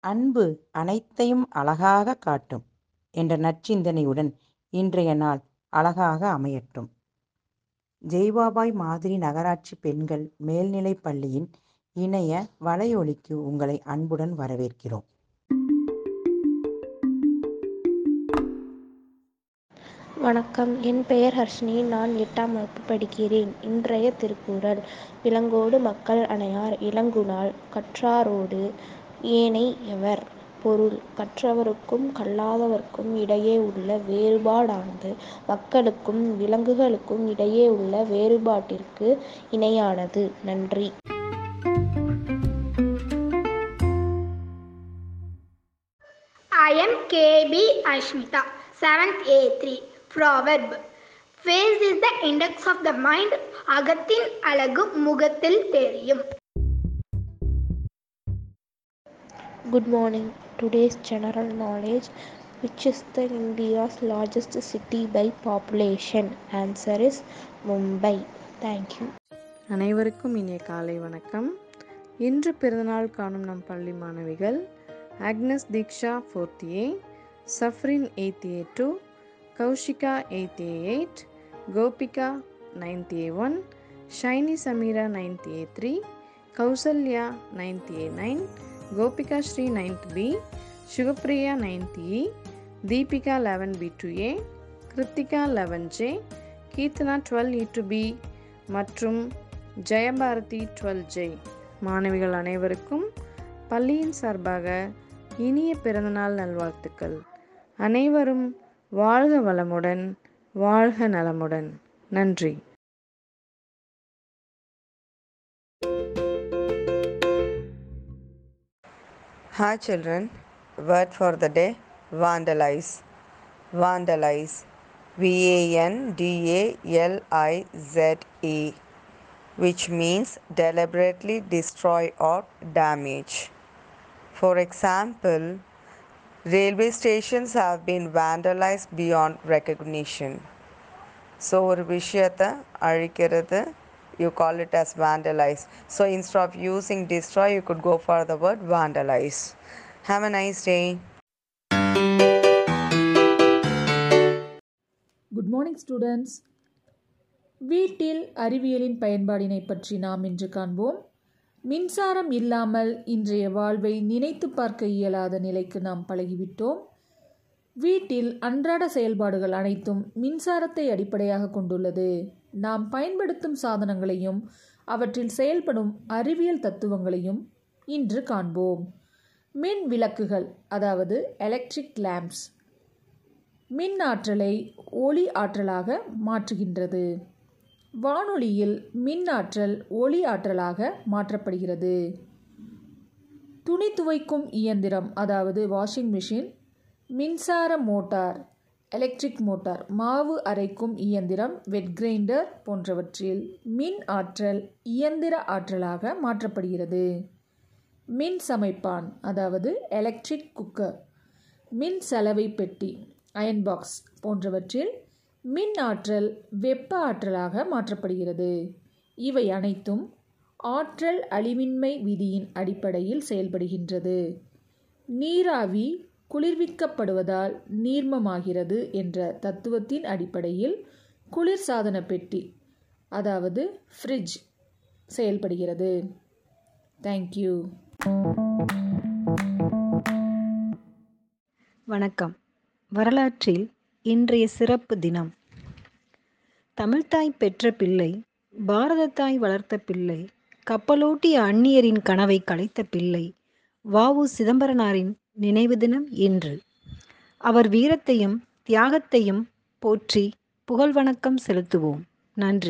அன்பு அனைத்தையும் அழகாக காட்டும் என்ற நற்சிந்தனையுடன் இன்றைய நாள் அழகாக அமையட்டும். ஜெய்பாபாய் மாதிரி நகராட்சி பெண்கள் மேல்நிலைப் பள்ளியின் இணைய வலையொலிக்கு உங்களை அன்புடன் வரவேற்கிறோம். வணக்கம். என் பெயர் ஹர்ஷினி. நான் எட்டாம் வகுப்பு படிக்கிறேன். இன்றைய திருக்குறள். விலங்கோடு மக்கள் அணையார் இளங்குனால் கற்றாரோடு ஏனை எவர்? பொருள். கற்றவருக்கும் கல்லாதவர்க்கும் இடையே உள்ள வேறுபாடானது மக்களுக்கும் விலங்குகளுக்கும் இடையே உள்ள வேறுபாட்டிற்கு இணையானது. நன்றி. I am KB KB Ashmita, 7th A3. Proverb Face is the index of the mind. அகத்தின் அழகு முகத்தில் தெரியும் Good morning. Today's general knowledge which is the India's largest city by population? Answer is Mumbai. Thank you. அனைவருக்கும் இனிய காலை வணக்கம் இன்று பிறந்தநாள் காணும் நம் பள்ளி மாணவிகள் Agnes Deeksha fourth A Safrin eighth A two Kaushika eighty eight Gopika ninety A one Shiny Sameera ninety A three Kausalya ninety A nine Gopika Sri ninth B Sugapriya ninety E Deepika eleven B two A Kiruthika eleven J Keerthana twelve E two B மற்றும் Jayabharathi twelve J மாணவிகள் அனைவருக்கும் பள்ளியின் சார்பாக இனிய பிறந்தநாள் நல்வாழ்த்துக்கள். அனைவரும் வாழ்க வளமுடன் வாழ்க நலமுடன் நன்றி Hi children, word for the day vandalize. Vandalize. V A N D A L I Z E, which means deliberately destroy or damage. For example, railway stations have been vandalized beyond recognition. So ஒரு விஷயத்தை அழிக்கிறது you call it as vandalize. So instead of using destroy, you could go for the word vandalize. Have a nice day. Good morning students வீட்டில் அறிவியலின் பயன்பாடினை பற்றி நாம் இன்று காண்போம் மின்சாரம் இல்லாமல் இன்றைய வாழ்வை நினைத்து பார்க்க இயலாத நிலைக்கு நாம் பழகிவிட்டோம். வீட்டில் அன்றாட செயல்பாடுகள் அனைத்தும் மின்சாரத்தை அடிப்படையாக கொண்டுள்ளது. நாம் பயன்படுத்தும் சாதனங்களையும் அவற்றில் செயல்படும் அறிவியல் தத்துவங்களையும் இன்று காண்போம். மின் விளக்குகள் அதாவது எலக்ட்ரிக் லேம்ப்ஸ் மின் ஆற்றலை ஒளி ஆற்றலாக மாற்றுகின்றது. வானொலியில் மின் ஆற்றல் ஒளி ஆற்றலாக மாற்றப்படுகிறது. துணி துவைக்கும் இயந்திரம் அதாவது வாஷிங் மிஷின் மின்சார மோட்டார் எலக்ட்ரிக் மோட்டார் மாவு அரைக்கும் இயந்திரம் வெட் கிரைண்டர் போன்றவற்றில் மின் ஆற்றல் இயந்திர ஆற்றலாக மாற்றப்படுகிறது. மின் சமைப்பான் அதாவது எலக்ட்ரிக் குக்கர் மின் சலவை பெட்டி அயன் பாக்ஸ் போன்றவற்றில் மின் ஆற்றல் வெப்ப ஆற்றலாக மாற்றப்படுகிறது. இவை அனைத்தும் ஆற்றல் அழிவின்மை விதியின் அடிப்படையில் செயல்படுகின்றது. நீராவி குளிர்விக்கப்படுவதால் நீர்மமாகிறது என்ற தத்துவத்தின் அடிப்படையில் குளிர்சாதன பெட்டி அதாவது ஃப்ரிட்ஜ் செயல்படுகிறது. தேங்க்யூ வணக்கம். வரலாற்றில் இன்றைய சிறப்பு தினம். தமிழ்த்தாய் பெற்ற பிள்ளை பாரதத்தாய் வளர்த்த பிள்ளை கப்பலோட்டிய அந்நியரின் கனவை கலைத்த பிள்ளை வாவு சிதம்பரனாரின் நினைவு தினம் இன்று. அவர் வீரத்தையும் தியாகத்தையும் போற்றி புகழ் வணக்கம் செலுத்துவோம். நன்றி.